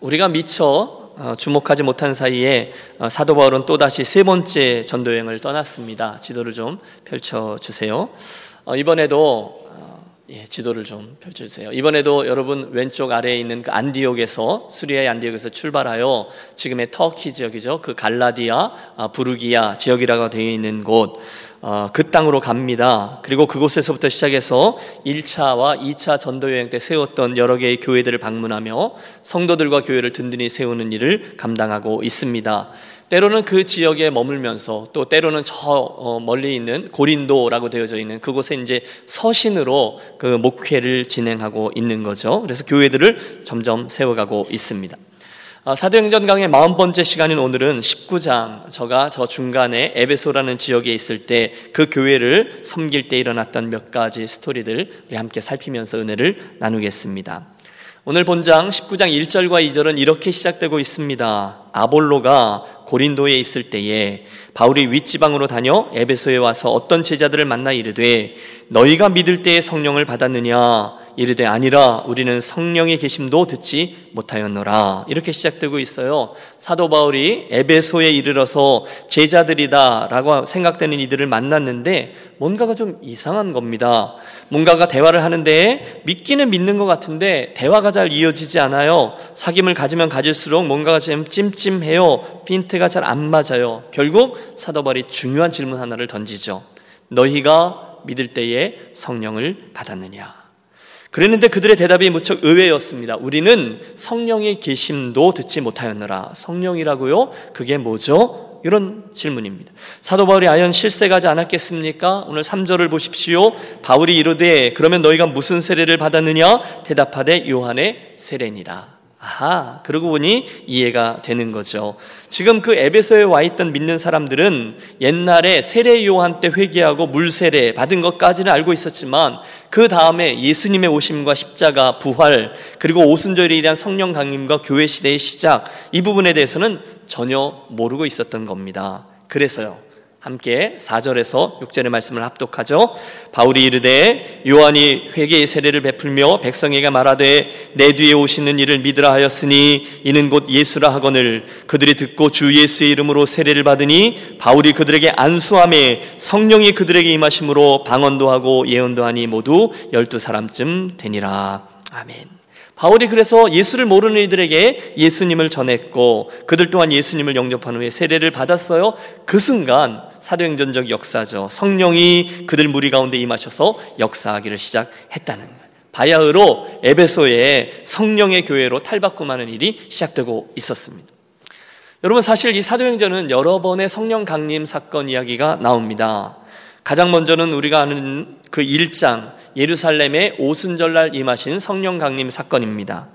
우리가 미처 어, 주목하지 못한 사이에 어, 사도 바울은 또다시 세 번째 전도 여행을 떠났습니다. 지도를 좀 펼쳐 주세요. 어, 이번에도 예, 지도를 좀 펼쳐주세요. 이번에도 여러분 왼쪽 아래에 있는 그 안디옥에서 수리아의 안디옥에서 출발하여 지금의 터키 지역이죠. 그 갈라디아, 아, 부르기아 지역이라고 되어 있는 곳. 어, 그 땅으로 갑니다. 그리고 그곳에서부터 시작해서 1차와 2차 전도 여행 때 세웠던 여러 개의 교회들을 방문하며 성도들과 교회를 든든히 세우는 일을 감당하고 있습니다. 때로는 그 지역에 머물면서 또 때로는 저 어, 멀리 있는 고린도라고 되어져 있는 그곳에 이제 서신으로 그 목회를 진행하고 있는 거죠. 그래서 교회들을 점점 세워가고 있습니다. 아, 사도행전 강의 마흔 번째 시간인 오늘은 19장 저가 저 중간에 에베소라는 지역에 있을 때 그 교회를 섬길 때 일어났던 몇 가지 스토리들 우리 함께 살피면서 은혜를 나누겠습니다. 오늘 본장 19장 1절과 2절은 이렇게 시작되고 있습니다. 아볼로가 고린도에 있을 때에 바울이 윗지방으로 다녀 에베소에 와서 어떤 제자들을 만나 이르되 너희가 믿을 때에 성령을 받았느냐 이르되 아니라 우리는 성령의 계심도 듣지 못하였노라. 이렇게 시작되고 있어요. 사도 바울이 에베소에 이르러서 제자들이다라고 생각되는 이들을 만났는데 뭔가가 좀 이상한 겁니다. 뭔가가 대화를 하는데 믿기는 믿는 것 같은데 대화가 잘 이어지지 않아요. 사귐을 가지면 가질수록 뭔가가 좀 찜찜해요. 핀트가 잘 안 맞아요. 결국 사도 바울이 중요한 질문 하나를 던지죠. 너희가 믿을 때에 성령을 받았느냐? 그랬는데 그들의 대답이 무척 의외였습니다. 우리는 성령의 계심도 듣지 못하였느라. 성령이라고요? 그게 뭐죠? 이런 질문입니다. 사도 바울이 아연 실세가지 않았겠습니까? 오늘 3절을 보십시오. 바울이 이르되 그러면 너희가 무슨 세례를 받았느냐? 대답하되 요한의 세례니라. 아하, 그러고 보니 이해가 되는 거죠. 지금 그 에베소에 와 있던 믿는 사람들은 옛날에 세례 요한 때 회개하고 물 세례 받은 것까지는 알고 있었지만 그 다음에 예수님의 오심과 십자가, 부활, 그리고 오순절에 대한 성령 강림과 교회 시대의 시작 이 부분에 대해서는 전혀 모르고 있었던 겁니다. 그래서요. 함께 4절에서 6절의 말씀을 합독하죠. 바울이 이르되 요한이 회개의 세례를 베풀며 백성에게 말하되 내 뒤에 오시는 이를 믿으라 하였으니 이는 곧 예수라 하거늘 그들이 듣고 주 예수의 이름으로 세례를 받으니 바울이 그들에게 안수함에 성령이 그들에게 임하심으로 방언도 하고 예언도 하니 모두 열두 사람쯤 되니라. 아멘. 바울이 그래서 예수를 모르는 이들에게 예수님을 전했고 그들 또한 예수님을 영접한 후에 세례를 받았어요. 그 순간 사도행전적 역사죠. 성령이 그들 무리 가운데 임하셔서 역사하기를 시작했다는 거예요. 바야흐로 에베소에 성령의 교회로 탈바꿈하는 일이 시작되고 있었습니다. 여러분 사실 이 사도행전은 여러 번의 성령 강림 사건 이야기가 나옵니다. 가장 먼저는 우리가 아는 그 1장 예루살렘의 오순절날 임하신 성령 강림 사건입니다.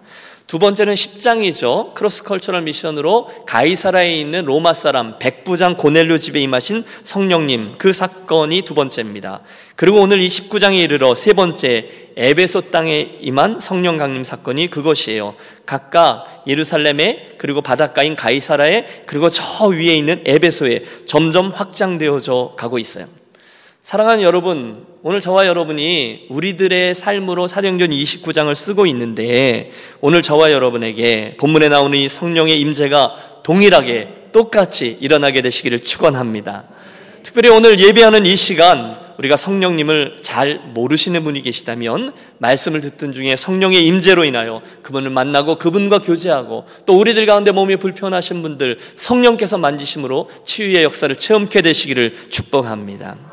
두 번째는 10장이죠. cross-cultural mission으로 가이사라에 있는 로마 사람 백부장 고넬료 집에 임하신 성령님 그 사건이 두 번째입니다. 그리고 오늘 이 19장에 이르러 세 번째 에베소 땅에 임한 성령 강림 사건이 그것이에요. 각각 예루살렘에 그리고 바닷가인 가이사라에 그리고 저 위에 있는 에베소에 점점 확장되어져 가고 있어요. 사랑하는 여러분, 오늘 저와 여러분이 우리들의 삶으로 사도행전 29장을 쓰고 있는데 오늘 저와 여러분에게 본문에 나오는 이 성령의 임재가 동일하게 똑같이 일어나게 되시기를 축원합니다. 특별히 오늘 예배하는 이 시간 우리가 성령님을 잘 모르시는 분이 계시다면 말씀을 듣던 중에 성령의 임재로 인하여 그분을 만나고 그분과 교제하고 또 우리들 가운데 몸이 불편하신 분들 성령께서 만지심으로 치유의 역사를 체험케 되시기를 축복합니다.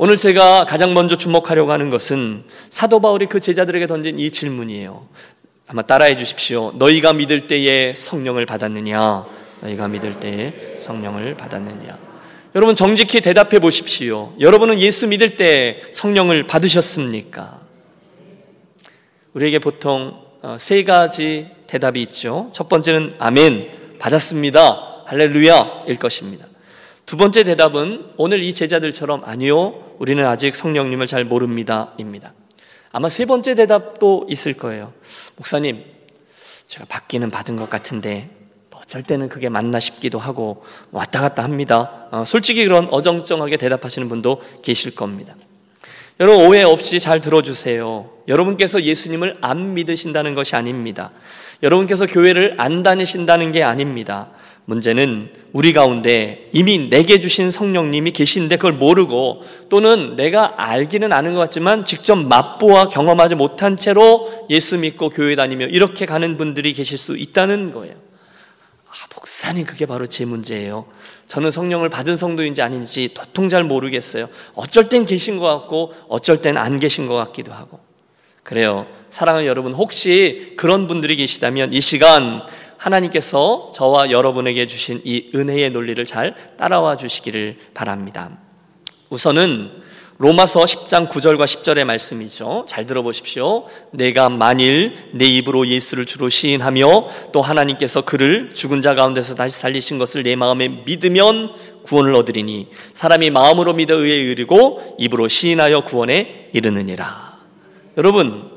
오늘 제가 가장 먼저 주목하려고 하는 것은 사도 바울이 그 제자들에게 던진 이 질문이에요. 한번 따라해 주십시오. 너희가 믿을 때에 성령을 받았느냐? 너희가 믿을 때에 성령을 받았느냐? 여러분 정직히 대답해 보십시오. 여러분은 예수 믿을 때 성령을 받으셨습니까? 우리에게 보통 어, 세 가지 대답이 있죠. 첫 번째는 아멘, 받았습니다. 할렐루야일 것입니다. 두 번째 대답은 오늘 이 제자들처럼 아니요, 우리는 아직 성령님을 잘 모릅니다. 입니다. 아마 세 번째 대답도 있을 거예요. 목사님, 제가 받기는 받은 것 같은데, 뭐 어쩔 때는 그게 맞나 싶기도 하고, 왔다 갔다 합니다. 어, 솔직히 그런 어정쩡하게 대답하시는 분도 계실 겁니다. 여러분, 오해 없이 잘 들어주세요. 여러분께서 예수님을 안 믿으신다는 것이 아닙니다. 여러분께서 교회를 안 다니신다는 게 아닙니다. 문제는 우리 가운데 이미 내게 주신 성령님이 계신데 그걸 모르고 또는 내가 알기는 아는 것 같지만 직접 맛보아 경험하지 못한 채로 예수 믿고 교회 다니며 이렇게 가는 분들이 계실 수 있다는 거예요. 아, 목사님, 그게 바로 제 문제예요. 저는 성령을 받은 성도인지 아닌지 도통 잘 모르겠어요. 어쩔 땐 계신 것 같고, 어쩔 땐 안 계신 것 같기도 하고. 그래요. 사랑하는 여러분, 혹시 그런 분들이 계시다면 이 시간 하나님께서 저와 여러분에게 주신 이 은혜의 논리를 잘 따라와 주시기를 바랍니다. 우선은 로마서 10장 9절과 10절의 말씀이죠. 잘 들어보십시오. 내가 만일 내 입으로 예수를 주로 시인하며 또 하나님께서 그를 죽은 자 가운데서 다시 살리신 것을 내 마음에 믿으면 구원을 얻으리니 사람이 마음으로 믿어 의에 이르고 입으로 시인하여 구원에 이르느니라. 여러분,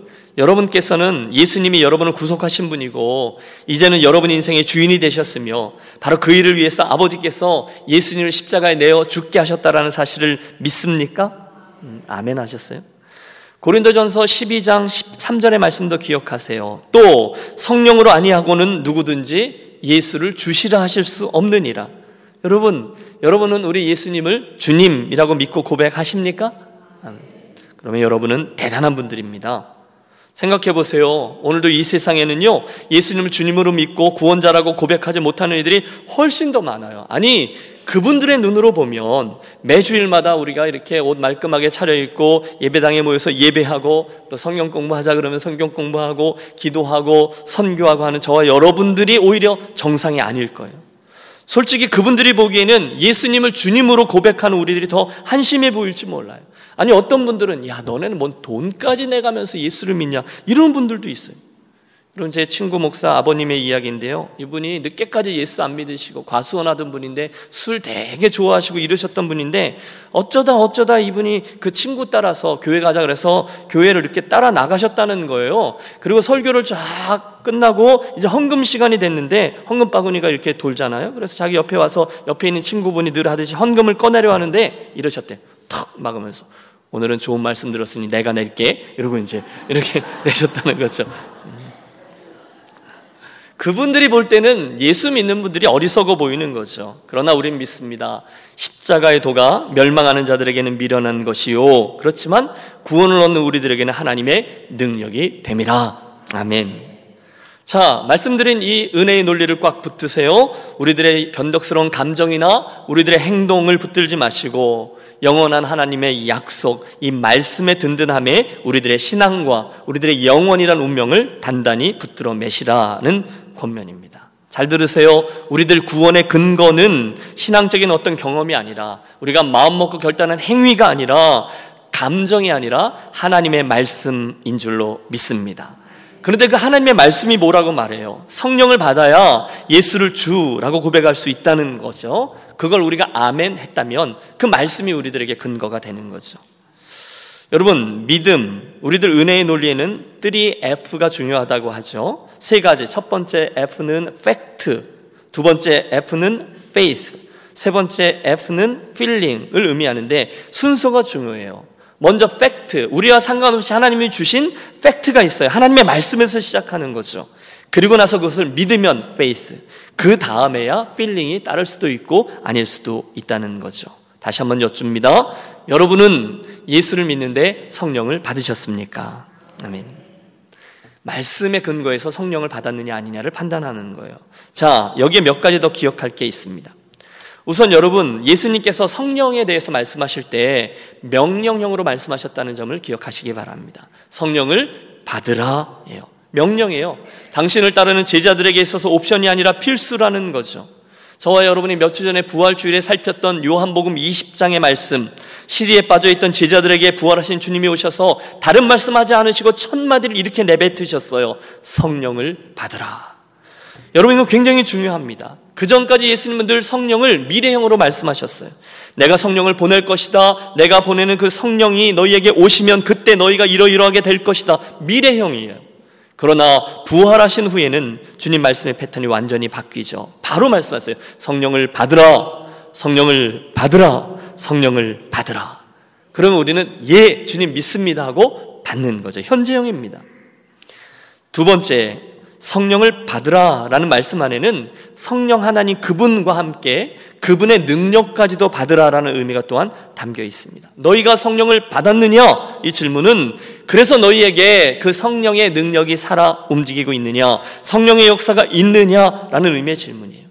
여러분께서는 예수님이 여러분을 구속하신 분이고 이제는 여러분 인생의 주인이 되셨으며 바로 그 일을 위해서 아버지께서 예수님을 십자가에 내어 죽게 하셨다라는 사실을 믿습니까? 음, 아멘 하셨어요? 고린도전서 12장 13절의 말씀도 기억하세요. 또 성령으로 아니하고는 누구든지 예수를 주시라 하실 수 없느니라. 여러분, 여러분은 우리 예수님을 주님이라고 믿고 고백하십니까? 그러면 여러분은 대단한 분들입니다. 생각해 보세요. 오늘도 이 세상에는요, 예수님을 주님으로 믿고 구원자라고 고백하지 못하는 이들이 훨씬 더 많아요. 아니, 그분들의 눈으로 보면 매주일마다 우리가 이렇게 옷 말끔하게 차려입고 예배당에 모여서 예배하고 또 성경 공부하자 그러면 성경 공부하고 기도하고 선교하고 하는 저와 여러분들이 오히려 정상이 아닐 거예요. 솔직히 그분들이 보기에는 예수님을 주님으로 고백하는 우리들이 더 한심해 보일지 몰라요. 아니 어떤 분들은 야 너네는 뭔 돈까지 내가면서 예수를 믿냐 이런 분들도 있어요. 이런 제 친구 목사 아버님의 이야기인데요. 이분이 늦게까지 예수 안 믿으시고 과수원하던 분인데 술 되게 좋아하시고 이러셨던 분인데 어쩌다 어쩌다 이분이 그 친구 따라서 교회 가자 그래서 교회를 이렇게 따라 나가셨다는 거예요. 그리고 설교를 쫙 끝나고 이제 헌금 시간이 됐는데 헌금 바구니가 이렇게 돌잖아요. 그래서 자기 옆에 와서 옆에 있는 친구분이 늘 하듯이 헌금을 꺼내려 하는데 이러셨대. 턱 막으면서 오늘은 좋은 말씀 들었으니 내가 낼게 이러고 이제 이렇게 내셨다는 거죠. 그분들이 볼 때는 예수 믿는 분들이 어리석어 보이는 거죠. 그러나 우린 믿습니다. 십자가의 도가 멸망하는 자들에게는 미련한 것이요. 그렇지만 구원을 얻는 우리들에게는 하나님의 능력이 됨이라. 아멘. 자, 말씀드린 이 은혜의 논리를 꽉 붙드세요. 우리들의 변덕스러운 감정이나 우리들의 행동을 붙들지 마시고 영원한 하나님의 약속, 이 말씀의 든든함에 우리들의 신앙과 우리들의 영원이란 운명을 단단히 붙들어 매시라는 권면입니다. 잘 들으세요. 우리들 구원의 근거는 신앙적인 어떤 경험이 아니라 우리가 마음 먹고 결단한 행위가 아니라 감정이 아니라 하나님의 말씀인 줄로 믿습니다. 그런데 그 하나님의 말씀이 뭐라고 말해요? 성령을 받아야 예수를 주라고 고백할 수 있다는 거죠. 그걸 우리가 아멘 했다면 그 말씀이 우리들에게 근거가 되는 거죠. 여러분, 믿음, 우리들 은혜의 논리에는 3F가 중요하다고 하죠. 세 가지. 첫 번째 F는 fact, 두 번째 F는 faith, 세 번째 F는 feeling을 의미하는데 순서가 중요해요. 먼저 팩트, 우리와 상관없이 하나님이 주신 팩트가 있어요. 하나님의 말씀에서 시작하는 거죠. 그리고 나서 그것을 믿으면 faith. 그 다음에야 feeling이 따를 수도 있고 아닐 수도 있다는 거죠. 다시 한번 여쭙니다. 여러분은 예수를 믿는데 성령을 받으셨습니까? 아멘. 말씀의 근거에서 성령을 받았느냐 아니냐를 판단하는 거예요. 자, 여기에 몇 가지 더 기억할 게 있습니다. 우선 여러분, 예수님께서 성령에 대해서 말씀하실 때 명령형으로 말씀하셨다는 점을 기억하시기 바랍니다. 성령을 받으라. 예요. 명령이에요. 당신을 따르는 제자들에게 있어서 옵션이 아니라 필수라는 거죠. 저와 여러분이 몇 주 전에 부활주일에 살폈던 요한복음 20장의 말씀, 시리에 빠져있던 제자들에게 부활하신 주님이 오셔서 다른 말씀하지 않으시고 천마디를 이렇게 내뱉으셨어요. 성령을 받으라. 여러분 이거 굉장히 중요합니다. 그 전까지 예수님은 늘 성령을 미래형으로 말씀하셨어요. 내가 성령을 보낼 것이다. 내가 보내는 그 성령이 너희에게 오시면 그때 너희가 이러이러하게 될 것이다. 미래형이에요. 그러나 부활하신 후에는 주님 말씀의 패턴이 완전히 바뀌죠. 바로 말씀하세요. 성령을 받으라. 성령을 받으라. 성령을 받으라. 그러면 우리는 예, 주님 믿습니다 하고 받는 거죠. 현재형입니다. 두 번째, 성령을 받으라라는 말씀 안에는 성령 하나님 그분과 함께 그분의 능력까지도 받으라라는 의미가 또한 담겨 있습니다. 너희가 성령을 받았느냐? 이 질문은 그래서 너희에게 그 성령의 능력이 살아 움직이고 있느냐? 성령의 역사가 있느냐라는 의미의 질문이에요.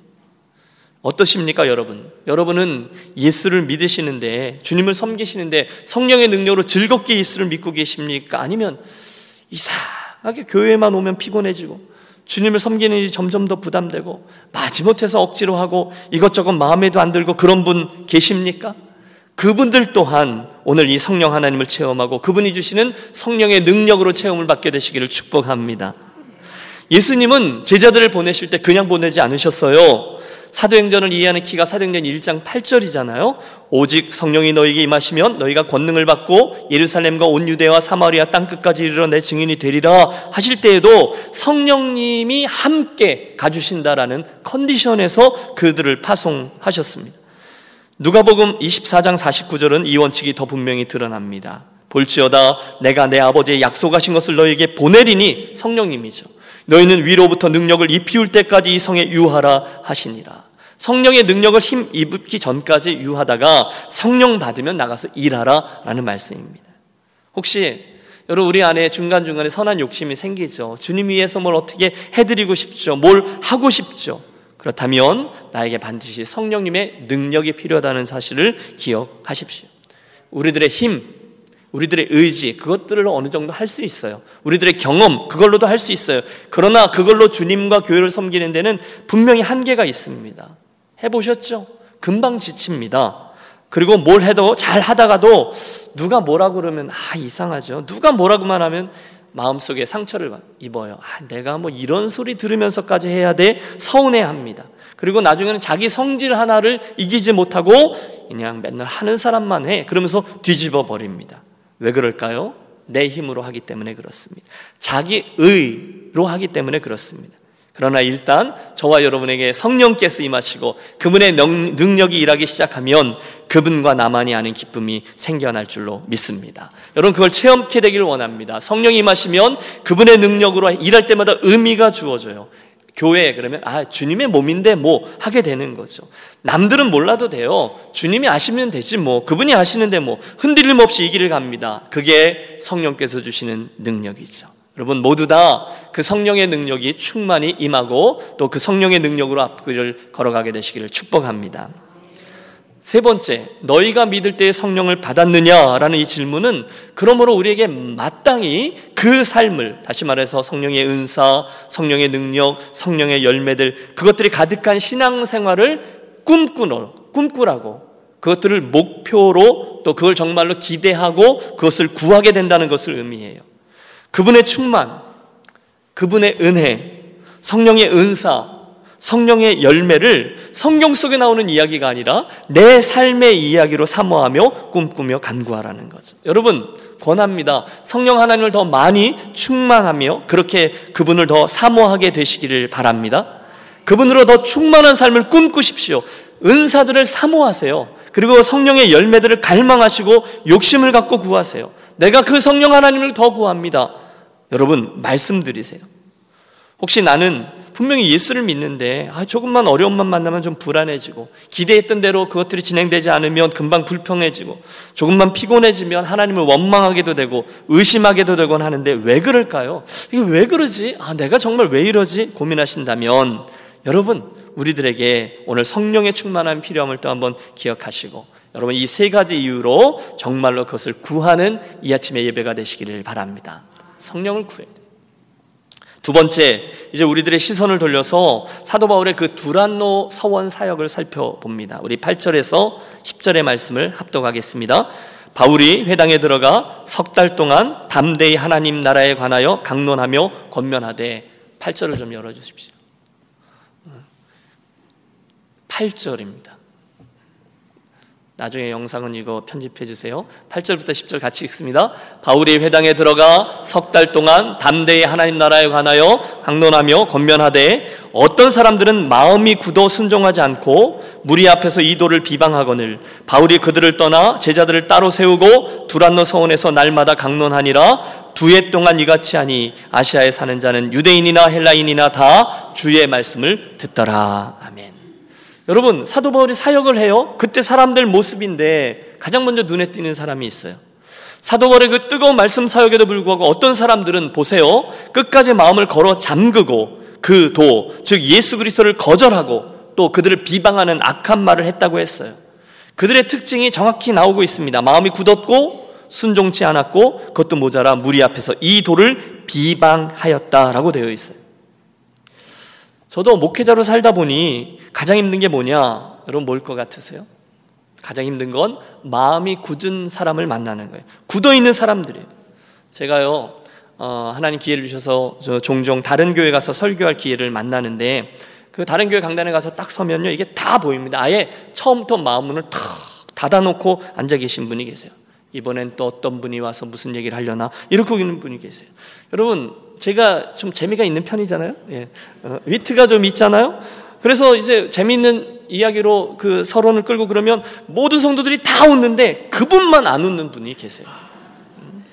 어떠십니까, 여러분? 여러분은 예수를 믿으시는데, 주님을 섬기시는데, 성령의 능력으로 즐겁게 예수를 믿고 계십니까? 아니면 이상하게 교회만 오면 피곤해지고, 주님을 섬기는 일이 점점 더 부담되고 마지못해서 억지로 하고 이것저것 마음에도 안 들고 그런 분 계십니까? 그분들 또한 오늘 이 성령 하나님을 체험하고 그분이 주시는 성령의 능력으로 체험을 받게 되시기를 축복합니다. 예수님은 제자들을 보내실 때 그냥 보내지 않으셨어요. 사도행전을 이해하는 키가 사도행전 1장 8절이잖아요. 오직 성령이 너에게 임하시면 너희가 권능을 받고 예루살렘과 온 유대와 사마리아 땅 끝까지 이르러 내 증인이 되리라 하실 때에도 성령님이 함께 가주신다라는 컨디션에서 그들을 파송하셨습니다. 누가복음 24장 49절은 이 원칙이 더 분명히 드러납니다. 볼지어다 내가 내 아버지의 약속하신 것을 너에게 보내리니 성령님이죠. 너희는 위로부터 능력을 입히울 때까지 이 성에 유하라 하시니라. 성령의 능력을 힘 입기 전까지 유하다가 성령 받으면 나가서 일하라 라는 말씀입니다. 혹시 여러분 우리 안에 중간중간에 선한 욕심이 생기죠. 주님 위해서 뭘 어떻게 해드리고 싶죠. 뭘 하고 싶죠. 그렇다면 나에게 반드시 성령님의 능력이 필요하다는 사실을 기억하십시오. 우리들의 힘, 우리들의 의지, 그것들을 어느 정도 할 수 있어요. 우리들의 경험, 그걸로도 할 수 있어요. 그러나 그걸로 주님과 교회를 섬기는 데는 분명히 한계가 있습니다. 해보셨죠? 금방 지칩니다. 그리고 뭘 해도 잘 하다가도 누가 뭐라 그러면 아, 이상하죠. 누가 뭐라고만 하면 마음속에 상처를 입어요. 아, 내가 뭐 이런 소리 들으면서까지 해야 돼? 서운해 합니다. 그리고 나중에는 자기 성질 하나를 이기지 못하고 그냥 맨날 하는 사람만 해. 그러면서 뒤집어 버립니다. 왜 그럴까요? 내 힘으로 하기 때문에 그렇습니다. 자기 의로 하기 때문에 그렇습니다. 그러나 일단 저와 여러분에게 성령께서 임하시고 그분의 능력이 일하기 시작하면 그분과 나만이 아는 기쁨이 생겨날 줄로 믿습니다. 여러분 그걸 체험케 되기를 원합니다. 성령이 임하시면 그분의 능력으로 일할 때마다 의미가 주어져요. 교회 그러면 아 주님의 몸인데 뭐 하게 되는 거죠. 남들은 몰라도 돼요. 주님이 아시면 되지 뭐. 그분이 아시는데 뭐 흔들림 없이 이 길을 갑니다. 그게 성령께서 주시는 능력이죠. 여러분 모두 다 그 성령의 능력이 충만히 임하고 또 그 성령의 능력으로 앞길을 걸어가게 되시기를 축복합니다. 세 번째, 너희가 믿을 때에 성령을 받았느냐라는 이 질문은 그러므로 우리에게 마땅히 그 삶을 다시 말해서 성령의 은사, 성령의 능력, 성령의 열매들 그것들이 가득한 신앙 생활을 꿈꾸노, 꿈꾸라고 그것들을 목표로 또 그걸 정말로 기대하고 그것을 구하게 된다는 것을 의미해요. 그분의 충만, 그분의 은혜, 성령의 은사, 성령의 열매를 성경 속에 나오는 이야기가 아니라 내 삶의 이야기로 사모하며 꿈꾸며 간구하라는 거죠. 여러분, 권합니다. 성령 하나님을 더 많이 충만하며 그렇게 그분을 더 사모하게 되시기를 바랍니다. 그분으로 더 충만한 삶을 꿈꾸십시오. 은사들을 사모하세요. 그리고 성령의 열매들을 갈망하시고 욕심을 갖고 구하세요. 내가 그 성령 하나님을 더 구합니다. 여러분, 말씀드리세요. 혹시 나는 분명히 예수를 믿는데 아, 조금만 어려움만 만나면 좀 불안해지고 기대했던 대로 그것들이 진행되지 않으면 금방 불평해지고 조금만 피곤해지면 하나님을 원망하게도 되고 의심하게도 되곤 하는데 왜 그럴까요? 이게 왜 그러지? 아, 내가 정말 왜 이러지? 고민하신다면 여러분, 우리들에게 오늘 성령의 충만함 필요함을 또 한번 기억하시고 여러분 이 세 가지 이유로 정말로 그것을 구하는 이 아침의 예배가 되시기를 바랍니다. 성령을 구해야 돼. 두 번째, 이제 우리들의 시선을 돌려서 사도 바울의 그 두란노 서원 사역을 살펴봅니다. 우리 8절에서 10절의 말씀을 합독하겠습니다. 바울이 회당에 들어가 석 달 동안 담대히 하나님 나라에 관하여 강론하며 권면하되 8절을 좀 열어 주십시오. 8절입니다. 나중에 영상은 이거 편집해 주세요. 8절부터 10절 같이 읽습니다. 바울이 회당에 들어가 석 달 동안 담대히 하나님 나라에 관하여 강론하며 권면하되 어떤 사람들은 마음이 굳어 순종하지 않고 무리 앞에서 이도를 비방하거늘 바울이 그들을 떠나 제자들을 따로 세우고 두란노 서원에서 날마다 강론하니라 두 해 동안 이같이 하니 아시아에 사는 자는 유대인이나 헬라인이나 다 주의 말씀을 듣더라. 아멘. 여러분 사도 바울이 사역을 해요. 그때 사람들 모습인데 가장 먼저 눈에 띄는 사람이 있어요. 사도 바울의 그 뜨거운 말씀 사역에도 불구하고 어떤 사람들은 보세요. 끝까지 마음을 걸어 잠그고 그 도, 즉 예수 그리스도를 거절하고 또 그들을 비방하는 악한 말을 했다고 했어요. 그들의 특징이 정확히 나오고 있습니다. 마음이 굳었고 순종치 않았고 그것도 모자라 무리 앞에서 이 도를 비방하였다라고 되어 있어요. 저도 목회자로 살다 보니 가장 힘든 게 뭐냐? 여러분 뭘 것 같으세요? 가장 힘든 건 마음이 굳은 사람을 만나는 거예요. 굳어 있는 사람들이에요. 제가요, 어, 하나님 기회를 주셔서 종종 다른 교회 가서 설교할 기회를 만나는데 그 다른 교회 강단에 가서 딱 서면요, 이게 다 보입니다. 아예 처음부터 마음 문을 탁 닫아놓고 앉아 계신 분이 계세요. 이번엔 또 어떤 분이 와서 무슨 얘기를 하려나 이렇게 있는 분이 계세요. 여러분 제가 좀 재미가 있는 편이잖아요. 예. 어, 위트가 좀 있잖아요. 그래서 이제 재미있는 이야기로 그 서론을 끌고 그러면 모든 성도들이 다 웃는데 그분만 안 웃는 분이 계세요. 음.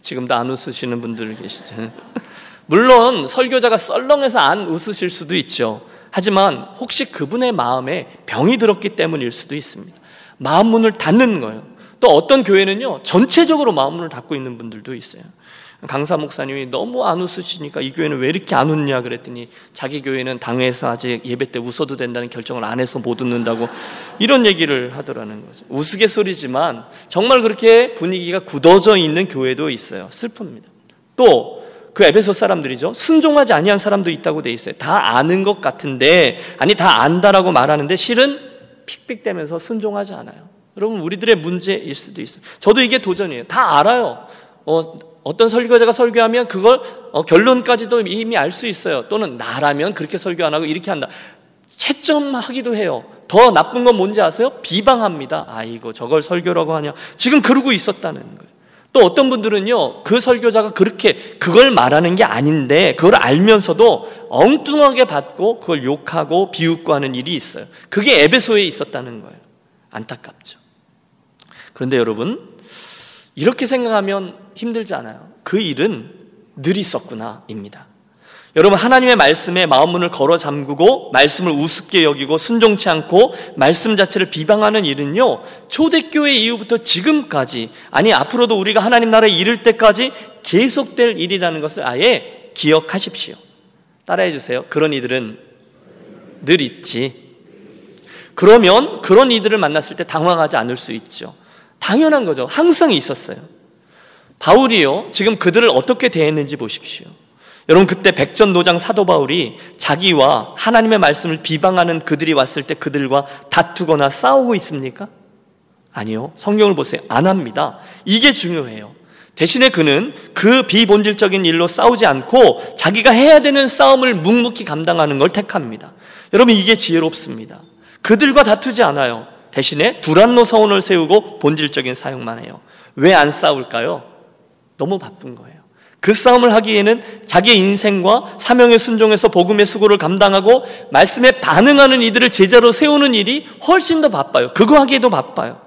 지금도 안 웃으시는 분들 계시죠. 물론 설교자가 썰렁해서 안 웃으실 수도 있죠. 하지만 혹시 그분의 마음에 병이 들었기 때문일 수도 있습니다. 마음 문을 닫는 거예요. 또 어떤 교회는요, 전체적으로 마음 문을 닫고 있는 분들도 있어요. 강사 목사님이 너무 안 웃으시니까 이 교회는 왜 이렇게 안 웃냐 그랬더니 자기 교회는 당회에서 아직 예배 때 웃어도 된다는 결정을 안 해서 못 웃는다고 이런 얘기를 하더라는 거죠. 우스갯소리지만 정말 그렇게 분위기가 굳어져 있는 교회도 있어요. 슬픕니다. 또 그 에베소 사람들이죠. 순종하지 아니한 사람도 있다고 돼 있어요. 다 아는 것 같은데 아니 다 안다라고 말하는데 실은 픽픽대면서 순종하지 않아요. 여러분 우리들의 문제일 수도 있어요. 저도 이게 도전이에요. 다 알아요. 어, 어떤 설교자가 설교하면 그걸 어, 결론까지도 이미 알 수 있어요. 또는 나라면 그렇게 설교 안 하고 이렇게 한다. 채점하기도 해요. 더 나쁜 건 뭔지 아세요? 비방합니다. 아이고 저걸 설교라고 하냐. 지금 그러고 있었다는 거예요. 또 어떤 분들은요, 그 설교자가 그렇게 그걸 말하는 게 아닌데, 그걸 알면서도 엉뚱하게 받고 그걸 욕하고 비웃고 하는 일이 있어요. 그게 에베소에 있었다는 거예요. 안타깝죠. 그런데 여러분, 이렇게 생각하면 힘들지 않아요. 그 일은 늘 있었구나입니다. 여러분 하나님의 말씀에 마음문을 걸어 잠그고 말씀을 우습게 여기고 순종치 않고 말씀 자체를 비방하는 일은요 초대교회 이후부터 지금까지 아니 앞으로도 우리가 하나님 나라에 이를 때까지 계속될 일이라는 것을 아예 기억하십시오. 따라해 주세요. 그런 이들은 늘 있지. 그러면 그런 이들을 만났을 때 당황하지 않을 수 있죠. 당연한 거죠. 항상 있었어요. 바울이요. 지금 그들을 어떻게 대했는지 보십시오. 여러분 그때 백전노장 사도 바울이 자기와 하나님의 말씀을 비방하는 그들이 왔을 때 그들과 다투거나 싸우고 있습니까? 아니요. 성경을 보세요. 안 합니다. 이게 중요해요. 대신에 그는 그 비본질적인 일로 싸우지 않고 자기가 해야 되는 싸움을 묵묵히 감당하는 걸 택합니다. 여러분 이게 지혜롭습니다. 그들과 다투지 않아요. 대신에 두란노 서원을 세우고 본질적인 사용만 해요. 왜 안 싸울까요? 너무 바쁜 거예요. 그 싸움을 하기에는 자기의 인생과 사명의 순종에서 복음의 수고를 감당하고 말씀에 반응하는 이들을 제자로 세우는 일이 훨씬 더 바빠요. 그거 하기에도 바빠요.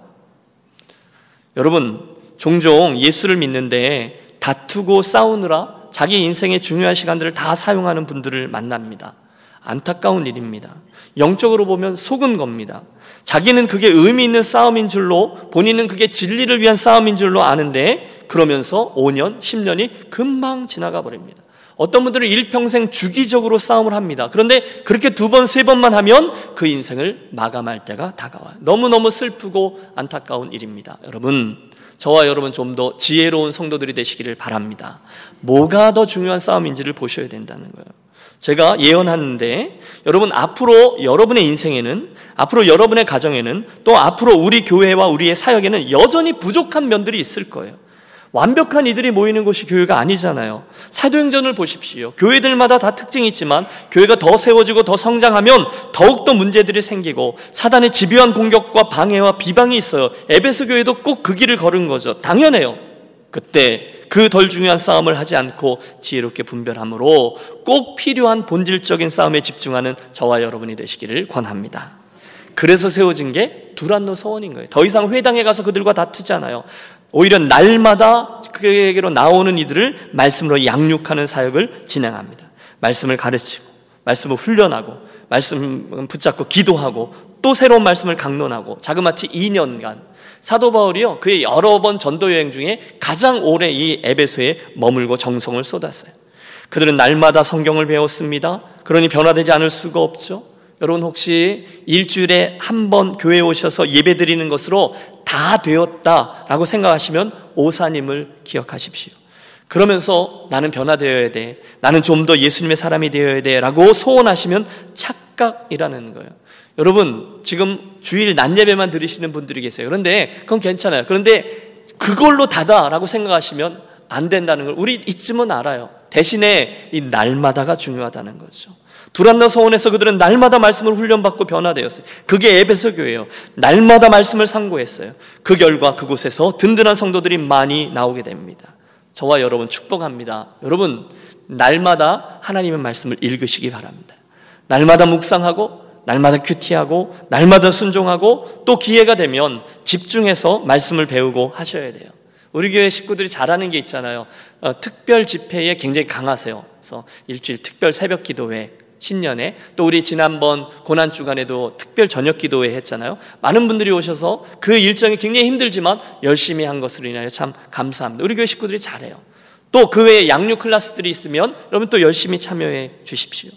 여러분, 종종 예수를 믿는데 다투고 싸우느라 자기 인생의 중요한 시간들을 다 사용하는 분들을 만납니다. 안타까운 일입니다. 영적으로 보면 속은 겁니다. 자기는 그게 의미 있는 싸움인 줄로 본인은 그게 진리를 위한 싸움인 줄로 아는데 그러면서 5년, 10년이 금방 지나가 버립니다. 어떤 분들은 일평생 주기적으로 싸움을 합니다. 그런데 그렇게 두 번, 세 번만 하면 그 인생을 마감할 때가 다가와요. 너무너무 슬프고 안타까운 일입니다. 여러분, 저와 여러분 좀 더 지혜로운 성도들이 되시기를 바랍니다. 뭐가 더 중요한 싸움인지를 보셔야 된다는 거예요. 제가 예언하는데 여러분 앞으로 여러분의 인생에는 앞으로 여러분의 가정에는 또 앞으로 우리 교회와 우리의 사역에는 여전히 부족한 면들이 있을 거예요. 완벽한 이들이 모이는 곳이 교회가 아니잖아요. 사도행전을 보십시오. 교회들마다 다 특징이 있지만 교회가 더 세워지고 더 성장하면 더욱더 문제들이 생기고 사단의 집요한 공격과 방해와 비방이 있어요. 에베소 교회도 꼭 그 길을 걸은 거죠. 당연해요. 그때 그 덜 중요한 싸움을 하지 않고 지혜롭게 분별함으로 꼭 필요한 본질적인 싸움에 집중하는 저와 여러분이 되시기를 권합니다. 그래서 세워진 게 두란노 서원인 거예요. 더 이상 회당에 가서 그들과 다투잖아요. 오히려 날마다 그에게로 나오는 이들을 말씀으로 양육하는 사역을 진행합니다. 말씀을 가르치고, 말씀을 훈련하고, 말씀 붙잡고 기도하고, 또 새로운 말씀을 강론하고, 자그마치 2년간 사도 바울이요 그의 여러 번 전도 여행 중에 가장 오래 이 에베소에 머물고 정성을 쏟았어요. 그들은 날마다 성경을 배웠습니다. 그러니 변화되지 않을 수가 없죠. 여러분 혹시 일주일에 한 번 교회 오셔서 예배 드리는 것으로 다 되었다라고 생각하시면 오사님을 기억하십시오. 그러면서 나는 변화되어야 돼. 나는 좀 더 예수님의 사람이 되어야 돼. 라고 소원하시면 착각이라는 거예요. 여러분, 지금 주일 낮 예배만 들으시는 분들이 계세요. 그런데 그건 괜찮아요. 그런데 그걸로 다다라고 생각하시면 안 된다는 걸 우리 이쯤은 알아요. 대신에 이 날마다가 중요하다는 거죠. 두란노 서원에서 그들은 날마다 말씀을 훈련받고 변화되었어요. 그게 에베소 교회예요. 날마다 말씀을 상고했어요. 그 결과 그곳에서 든든한 성도들이 많이 나오게 됩니다. 저와 여러분 축복합니다. 여러분 날마다 하나님의 말씀을 읽으시기 바랍니다. 날마다 묵상하고 날마다 큐티하고 날마다 순종하고 또 기회가 되면 집중해서 말씀을 배우고 하셔야 돼요. 우리 교회 식구들이 잘하는 게 있잖아요. 어, 특별 집회에 굉장히 강하세요. 그래서 일주일 특별 새벽 기도회 신년에 또 우리 지난번 고난 주간에도 특별 저녁 기도회 했잖아요. 많은 분들이 오셔서 그 일정이 굉장히 힘들지만 열심히 한 것으로 인하여 참 감사합니다. 우리 교회 식구들이 잘해요. 또 그 외에 양육 클래스들이 있으면 여러분 또 열심히 참여해 주십시오.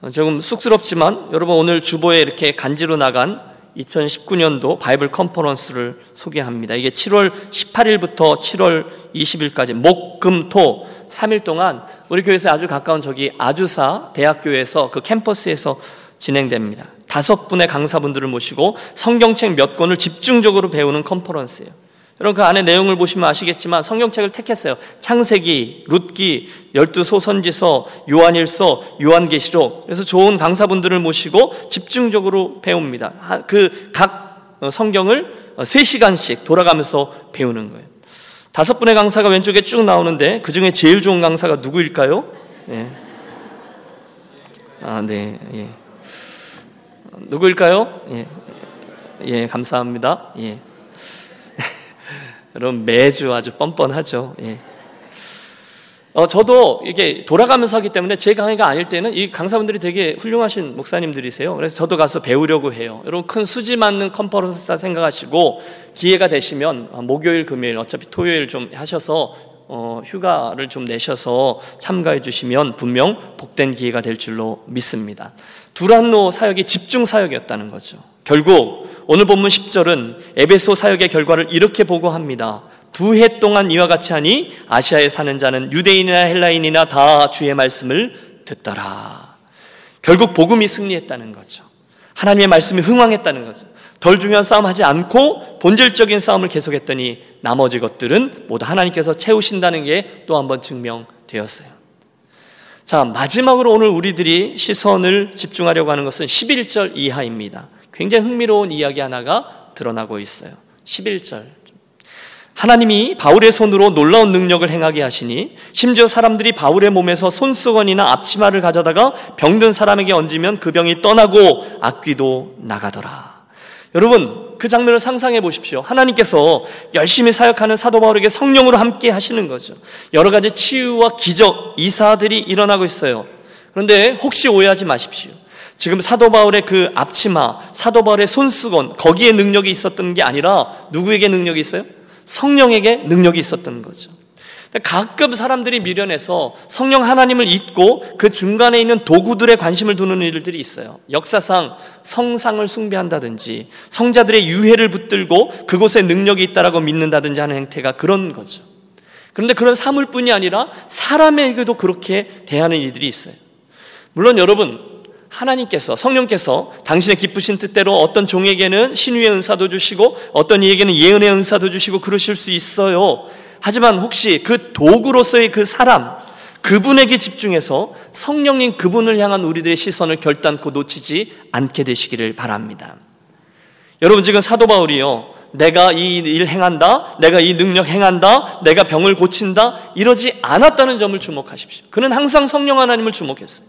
어, 조금 쑥스럽지만 여러분 오늘 주보에 이렇게 간지로 나간 2019년도 바이블 컨퍼런스를 소개합니다. 이게 7월 18일부터 7월 20일까지 목, 금, 토 3일 동안 우리 교회에서 아주 가까운 저기 아주사 대학교에서 그 캠퍼스에서 진행됩니다. 다섯 분의 강사분들을 모시고 성경책 몇 권을 집중적으로 배우는 컨퍼런스예요. 여러분 그 안에 내용을 보시면 아시겠지만 성경책을 택했어요. 창세기, 룻기, 열두 소선지서, 요한일서, 요한계시록. 그래서 좋은 강사분들을 모시고 집중적으로 배웁니다. 그 각 성경을 3시간씩 돌아가면서 배우는 거예요. 다섯 분의 강사가 왼쪽에 쭉 나오는데 그 중에 제일 좋은 강사가 누구일까요? 예. 아, 네. 예. 누구일까요? 예. 예, 감사합니다. 예. 여러분 매주 아주 뻔뻔하죠. 예. 어, 저도 이게 돌아가면서 하기 때문에 제 강의가 아닐 때는 이 강사분들이 되게 훌륭하신 목사님들이세요. 그래서 저도 가서 배우려고 해요. 여러분 큰 수지 맞는 컨퍼런스다 생각하시고 기회가 되시면 어, 목요일, 금요일 어차피 토요일 좀 하셔서 어, 휴가를 좀 내셔서 참가해 주시면 분명 복된 기회가 될 줄로 믿습니다. 두란노 사역이 집중 사역이었다는 거죠. 결국 오늘 본문 10절은 에베소 사역의 결과를 이렇게 보고합니다. 두 해 동안 이와 같이 하니 아시아에 사는 자는 유대인이나 헬라인이나 다 주의 말씀을 듣더라. 결국 복음이 승리했다는 거죠. 하나님의 말씀이 흥왕했다는 거죠. 덜 중요한 싸움 하지 않고 본질적인 싸움을 계속했더니 나머지 것들은 모두 하나님께서 채우신다는 게 또 한 번 증명되었어요. 자, 마지막으로 오늘 우리들이 시선을 집중하려고 하는 것은 11절 이하입니다. 굉장히 흥미로운 이야기 하나가 드러나고 있어요. 11절. 하나님이 바울의 손으로 놀라운 능력을 행하게 하시니 심지어 사람들이 바울의 몸에서 손수건이나 앞치마를 가져다가 병든 사람에게 얹으면 그 병이 떠나고 악귀도 나가더라. 여러분 그 장면을 상상해 보십시오. 하나님께서 열심히 사역하는 사도 바울에게 성령으로 함께 하시는 거죠. 여러 가지 치유와 기적, 이사들이 일어나고 있어요. 그런데 혹시 오해하지 마십시오. 지금 사도 바울의 그 앞치마, 사도 바울의 손수건 거기에 능력이 있었던 게 아니라 누구에게 능력이 있어요? 성령에게 능력이 있었던 거죠. 가끔 사람들이 미련해서 성령 하나님을 잊고 그 중간에 있는 도구들에 관심을 두는 일들이 있어요. 역사상 성상을 숭배한다든지 성자들의 유해를 붙들고 그곳에 능력이 있다라고 믿는다든지 하는 행태가 그런 거죠. 그런데 그런 사물뿐이 아니라 사람에게도 그렇게 대하는 일들이 있어요. 물론 여러분 하나님께서 성령께서 당신의 기쁘신 뜻대로 어떤 종에게는 신유의 은사도 주시고 어떤 이에게는 예언의 은사도 주시고 그러실 수 있어요. 하지만 혹시 그 도구로서의 그 사람 그분에게 집중해서 성령님 그분을 향한 우리들의 시선을 결단코 놓치지 않게 되시기를 바랍니다. 여러분 지금 사도 바울이요. 내가 이 일 행한다, 내가 이 능력 행한다, 내가 병을 고친다, 이러지 않았다는 점을 주목하십시오. 그는 항상 성령 하나님을 주목했어요.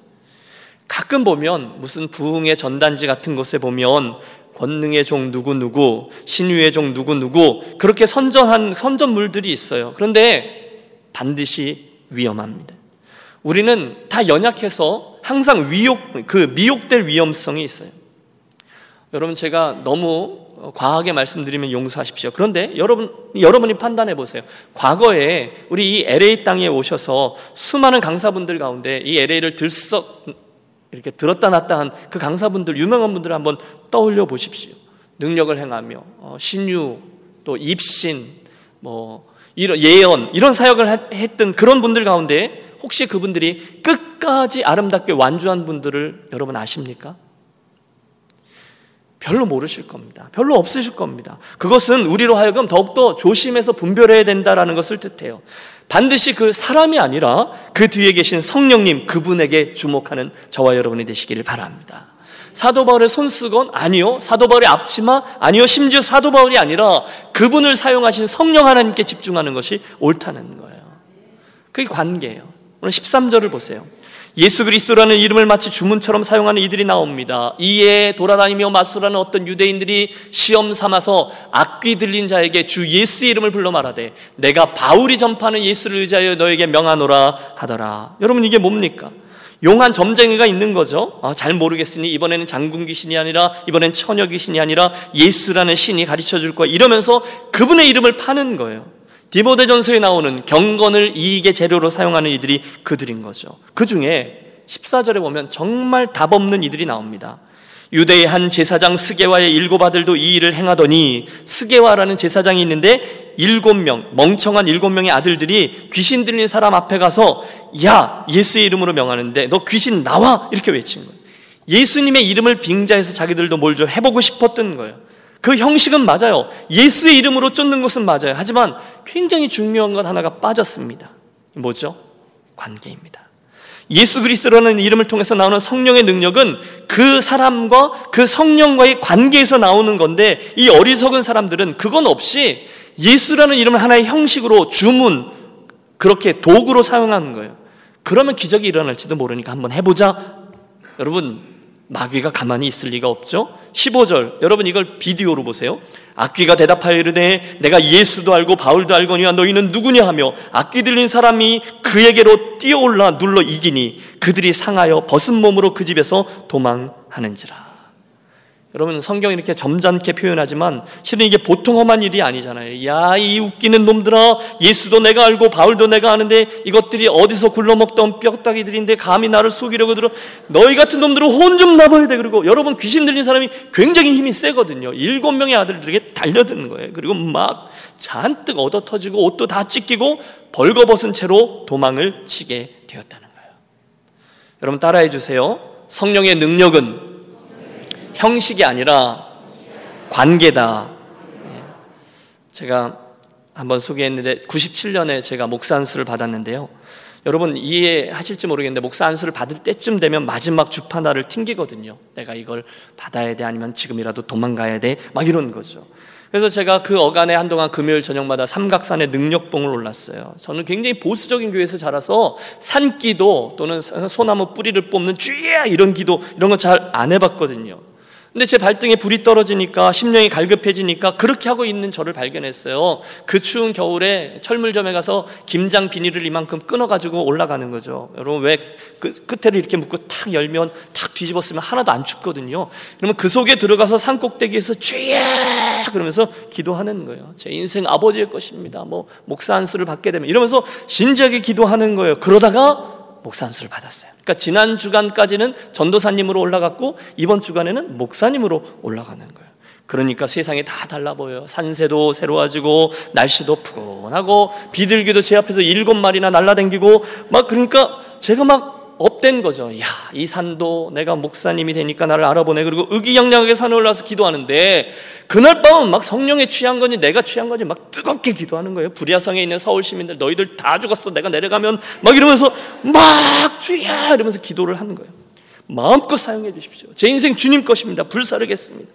가끔 보면 무슨 부흥의 전단지 같은 곳에 보면 권능의 종 누구누구, 신유의 종 누구누구, 그렇게 선전한 선전물들이 있어요. 그런데 반드시 위험합니다. 우리는 다 연약해서 항상 위욕, 그 미혹될 위험성이 있어요. 여러분, 제가 너무 과하게 말씀드리면 용서하십시오. 그런데 여러분, 여러분이 판단해 보세요. 과거에 우리 이 LA 땅에 오셔서 수많은 강사분들 가운데 이 LA를 들썩 이렇게 들었다 놨다 한 그 강사분들, 유명한 분들을 한번 떠올려 보십시오. 능력을 행하며, 어, 신유, 또 입신, 뭐, 이런 예언, 이런 사역을 했던 그런 분들 가운데 혹시 그분들이 끝까지 아름답게 완주한 분들을 여러분 아십니까? 별로 모르실 겁니다. 별로 없으실 겁니다. 그것은 우리로 하여금 더욱더 조심해서 분별해야 된다라는 것을 뜻해요. 반드시 그 사람이 아니라 그 뒤에 계신 성령님 그분에게 주목하는 저와 여러분이 되시기를 바랍니다. 사도 바울의 손수건 아니요. 사도 바울의 앞치마 아니요. 심지어 사도 바울이 아니라 그분을 사용하신 성령 하나님께 집중하는 것이 옳다는 거예요. 그게 관계예요. 오늘 13절을 보세요. 예수 그리스도라는 이름을 마치 주문처럼 사용하는 이들이 나옵니다. 이에 돌아다니며 맞수라는 어떤 유대인들이 시험 삼아서 악귀 들린 자에게 주 예수 이름을 불러 말하되 내가 바울이 전파하는 예수를 의지하여 너에게 명하노라 하더라. 여러분 이게 뭡니까? 용한 점쟁이가 있는 거죠. 아, 잘 모르겠으니 이번에는 장군 귀신이 아니라 이번엔 처녀 귀신이 아니라 예수라는 신이 가르쳐 줄 거야. 이러면서 그분의 이름을 파는 거예요. 디모데전서에 나오는 경건을 이익의 재료로 사용하는 이들이 그들인 거죠. 그 중에 14절에 보면 정말 답 없는 이들이 나옵니다. 유대의 한 제사장 스게와의 일곱 아들도 이 일을 행하더니 스게와라는 제사장이 있는데 일곱 명 멍청한 일곱 명의 아들들이 귀신 들린 사람 앞에 가서 야 예수의 이름으로 명하는데 너 귀신 나와 이렇게 외친 거예요. 예수님의 이름을 빙자해서 자기들도 뭘 좀 해보고 싶었던 거예요. 그 형식은 맞아요. 예수의 이름으로 쫓는 것은 맞아요. 하지만 굉장히 중요한 것 하나가 빠졌습니다. 뭐죠? 관계입니다. 예수 그리스도라는 이름을 통해서 나오는 성령의 능력은 그 사람과 그 성령과의 관계에서 나오는 건데 이 어리석은 사람들은 그건 없이 예수라는 이름을 하나의 형식으로 주문 그렇게 도구로 사용하는 거예요. 그러면 기적이 일어날지도 모르니까 한번 해보자. 여러분 마귀가 가만히 있을 리가 없죠. 15절 여러분 이걸 비디오로 보세요. 악귀가 대답하여 이르되 내가 예수도 알고 바울도 알거니와 너희는 누구냐 하며 악귀 들린 사람이 그에게로 뛰어올라 눌러 이기니 그들이 상하여 벗은 몸으로 그 집에서 도망하는지라. 여러분 성경이 이렇게 점잖게 표현하지만 실은 이게 보통 험한 일이 아니잖아요. 야, 이 웃기는 놈들아. 예수도 내가 알고 바울도 내가 아는데 이것들이 어디서 굴러먹던 뼈다귀들인데 감히 나를 속이려고 들어. 너희 같은 놈들은 혼 좀 나봐야 돼. 그리고 여러분 귀신 들린 사람이 굉장히 힘이 세거든요. 일곱 명의 아들들에게 달려드는 거예요. 그리고 막 잔뜩 얻어 터지고 옷도 다 찢기고 벌거벗은 채로 도망을 치게 되었다는 거예요. 여러분 따라해 주세요. 성령의 능력은 형식이 아니라 관계다. 예. 제가 한번 소개했는데 97년에 제가 목사 안수를 받았는데요. 여러분 이해하실지 모르겠는데 목사 안수를 받을 때쯤 되면 마지막 주파나를 튕기거든요. 내가 이걸 받아야 돼 아니면 지금이라도 도망가야 돼 막 이런 거죠. 그래서 제가 그 어간에 한동안 금요일 저녁마다 삼각산에 능력봉을 올랐어요. 저는 굉장히 보수적인 교회에서 자라서 산기도 또는 소나무 뿌리를 뽑는 쥐야 이런 기도 이런 거 잘 안 해봤거든요. 근데 제 발등에 불이 떨어지니까 심령이 갈급해지니까 그렇게 하고 있는 저를 발견했어요. 그 추운 겨울에 철물점에 가서 김장 비닐을 이만큼 끊어가지고 올라가는 거죠. 여러분 왜 그 끝에를 이렇게 묶고 탁 열면 탁 뒤집었으면 하나도 안 춥거든요. 그러면 그 속에 들어가서 산 꼭대기에서 쥐야 그러면서 기도하는 거예요. 제 인생 아버지의 것입니다. 뭐 목사 안수를 받게 되면 이러면서 진지하게 기도하는 거예요. 그러다가 목사 안수를 받았어요. 그러니까 지난 주간까지는 전도사님으로 올라갔고 이번 주간에는 목사님으로 올라가는 거예요. 그러니까 세상이 다 달라 보여요. 산세도 새로워지고 날씨도 푸근하고 비둘기도 제 앞에서 일곱 마리나 날라댕기고 막 그러니까 제가 막 up된 거죠. 야, 이 산도 내가 목사님이 되니까 나를 알아보네. 그리고 의기양양하게 산에 올라서 기도하는데 그날 밤은 막 성령에 취한 건지 내가 취한 건지 막 뜨겁게 기도하는 거예요. 불야성에 있는 서울 시민들 너희들 다 죽었어. 내가 내려가면 막 이러면서 막 주야 이러면서 기도를 하는 거예요. 마음껏 사용해 주십시오. 제 인생 주님 것입니다. 불사르겠습니다.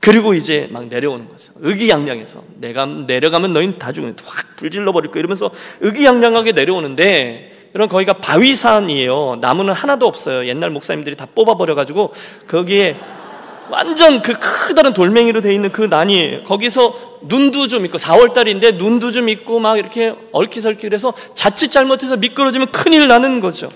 그리고 이제 막 내려오는 거죠. 의기양양해서 내가 내려가면 너희는 다 죽는 확 불질러 버릴 거 이러면서 의기양양하게 내려오는데 이런 거기가 바위산이에요. 나무는 하나도 없어요. 옛날 목사님들이 다 뽑아버려 가지고 거기에 완전 그 크다란 돌멩이로 되어 있는 그 난이 거기서 눈도 좀 있고 4월 달인데 눈도 좀 있고 막 이렇게 얼키설키해서 자칫 잘못해서 미끄러지면 큰일 나는 거죠.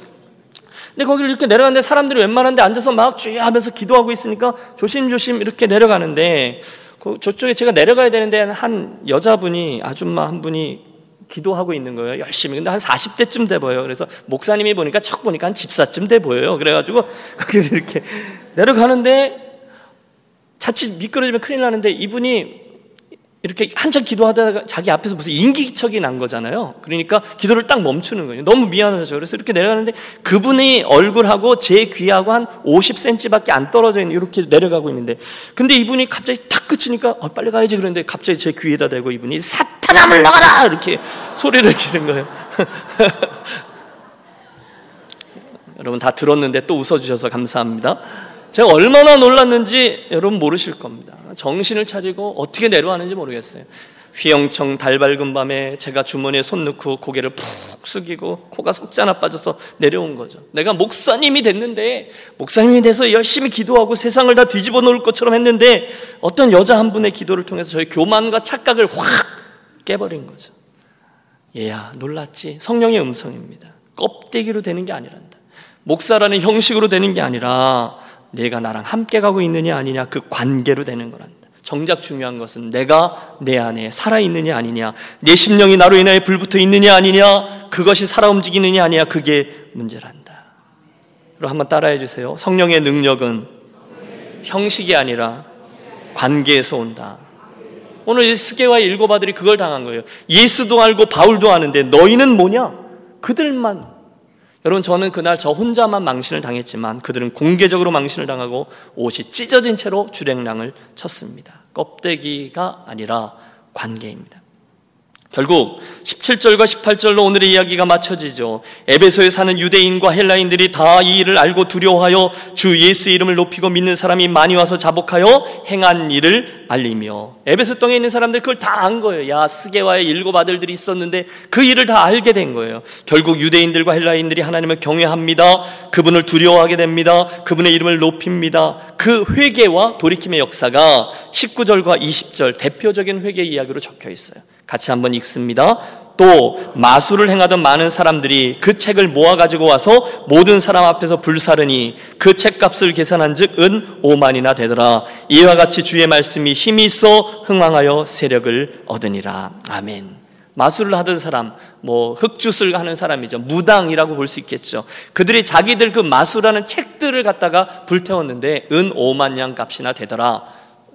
근데 거기를 이렇게 내려가는데 사람들이 웬만한데 앉아서 막 주의하면서 기도하고 있으니까 조심조심 이렇게 내려가는데 그 저쪽에 제가 내려가야 되는데 한 여자분이 아줌마 한 분이 기도하고 있는 거예요. 열심히. 근데 한 40대쯤 돼 보여요. 그래서 목사님이 보니까 척 보니까 한 집사쯤 돼 보여요. 그래가지고 이렇게 내려가는데 자칫 미끄러지면 큰일 나는데 이분이 이렇게 한참 기도하다가 자기 앞에서 무슨 인기척이 난 거잖아요. 그러니까 기도를 딱 멈추는 거예요. 너무 미안하죠. 그래서 이렇게 내려가는데 그분의 얼굴하고 제 귀하고 한 50cm밖에 안 떨어져 있는 이렇게 내려가고 있는데 근데 이분이 갑자기 탁 그치니까 어, 빨리 가야지 그런데 갑자기 제 귀에다 대고 이분이 사탄아 물러가라 이렇게 소리를 지른 거예요. 여러분 다 들었는데 또 웃어주셔서 감사합니다. 제가 얼마나 놀랐는지 여러분 모르실 겁니다. 정신을 차리고 어떻게 내려가는지 모르겠어요. 휘영청 달 밝은 밤에 제가 주머니에 손 넣고 고개를 푹 숙이고 코가 속자나 빠져서 내려온 거죠. 내가 목사님이 됐는데 목사님이 돼서 열심히 기도하고 세상을 다 뒤집어 놓을 것처럼 했는데 어떤 여자 한 분의 기도를 통해서 저희 교만과 착각을 확 깨버린 거죠. 얘야 놀랐지? 성령의 음성입니다. 껍데기로 되는 게 아니란다. 목사라는 형식으로 되는 게 아니라 내가 나랑 함께 가고 있느냐 아니냐 그 관계로 되는 거란다. 정작 중요한 것은 내가 내 안에 살아 있느냐 아니냐 내 심령이 나로 인하여 불붙어 있느냐 아니냐 그것이 살아 움직이느냐 아니냐 그게 문제란다. 그럼 한번 따라해 주세요. 성령의 능력은 형식이 아니라 관계에서 온다. 오늘 스게와 일곱 아들이 그걸 당한 거예요. 예수도 알고 바울도 아는데 너희는 뭐냐? 그들만 여러분 저는 그날 저 혼자만 망신을 당했지만 그들은 공개적으로 망신을 당하고 옷이 찢어진 채로 주랭랑을 쳤습니다. 껍데기가 아니라 관계입니다. 결국 17절과 18절로 오늘의 이야기가 맞춰지죠. 에베소에 사는 유대인과 헬라인들이 다 이 일을 알고 두려워하여 주 예수 이름을 높이고 믿는 사람이 많이 와서 자복하여 행한 일을 알리며 에베소 땅에 있는 사람들 그걸 다 안 거예요. 야 스게와의 일곱 아들들이 있었는데 그 일을 다 알게 된 거예요. 결국 유대인들과 헬라인들이 하나님을 경외합니다. 그분을 두려워하게 됩니다. 그분의 이름을 높입니다. 그 회개와 돌이킴의 역사가 19절과 20절 대표적인 회개 이야기로 적혀 있어요. 같이 한번 읽습니다. 또 마술을 행하던 많은 사람들이 그 책을 모아 가지고 와서 모든 사람 앞에서 불사르니 그 책값을 계산한즉 은 5만이나 되더라. 이와 같이 주의 말씀이 힘이 있어 흥왕하여 세력을 얻으니라. 아멘. 마술을 하던 사람, 뭐 흑주술 하는 사람이죠. 무당이라고 볼 수 있겠죠. 그들이 자기들 그 마술하는 책들을 갖다가 불태웠는데 은 5만 양 값이나 되더라.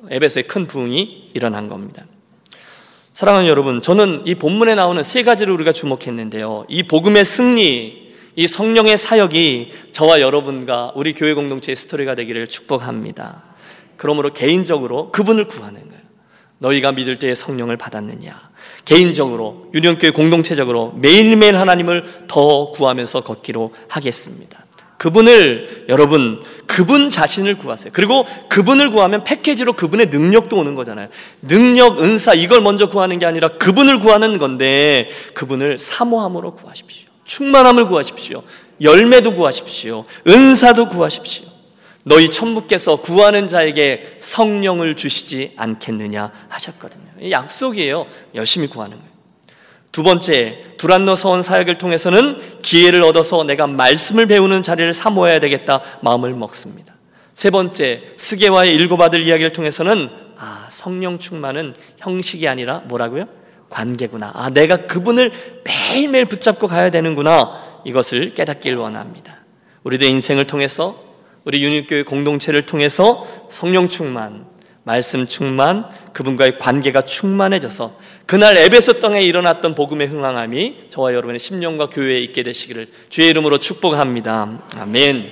에베소의 큰 부흥이 일어난 겁니다. 사랑하는 여러분, 저는 이 본문에 나오는 세 가지를 우리가 주목했는데요. 이 복음의 승리, 이 성령의 사역이 저와 여러분과 우리 교회 공동체의 스토리가 되기를 축복합니다. 그러므로 개인적으로 그분을 구하는 거예요. 너희가 믿을 때에 성령을 받았느냐. 개인적으로, 유년교회 공동체적으로 매일매일 하나님을 더 구하면서 걷기로 하겠습니다. 그분을 여러분 그분 자신을 구하세요. 그리고 그분을 구하면 패키지로 그분의 능력도 오는 거잖아요. 능력, 은사 이걸 먼저 구하는 게 아니라 그분을 구하는 건데 그분을 사모함으로 구하십시오. 충만함을 구하십시오. 열매도 구하십시오. 은사도 구하십시오. 너희 천부께서 구하는 자에게 성령을 주시지 않겠느냐 하셨거든요. 약속이에요. 열심히 구하는 거예요. 두 번째, 두란노 서원 사역을 통해서는 기회를 얻어서 내가 말씀을 배우는 자리를 사모해야 되겠다 마음을 먹습니다. 세 번째, 스게와의 일곱 아들 이야기를 통해서는 아, 성령 충만은 형식이 아니라 뭐라고요? 관계구나. 아, 내가 그분을 매일매일 붙잡고 가야 되는구나. 이것을 깨닫길 원합니다. 우리들 인생을 통해서 우리 유니교회 공동체를 통해서 성령 충만, 말씀 충만, 그분과의 관계가 충만해져서 그날 에베소 땅에 일어났던 복음의 흥황함이 저와 여러분의 심령과 교회에 있게 되시기를 주의 이름으로 축복합니다. 아멘.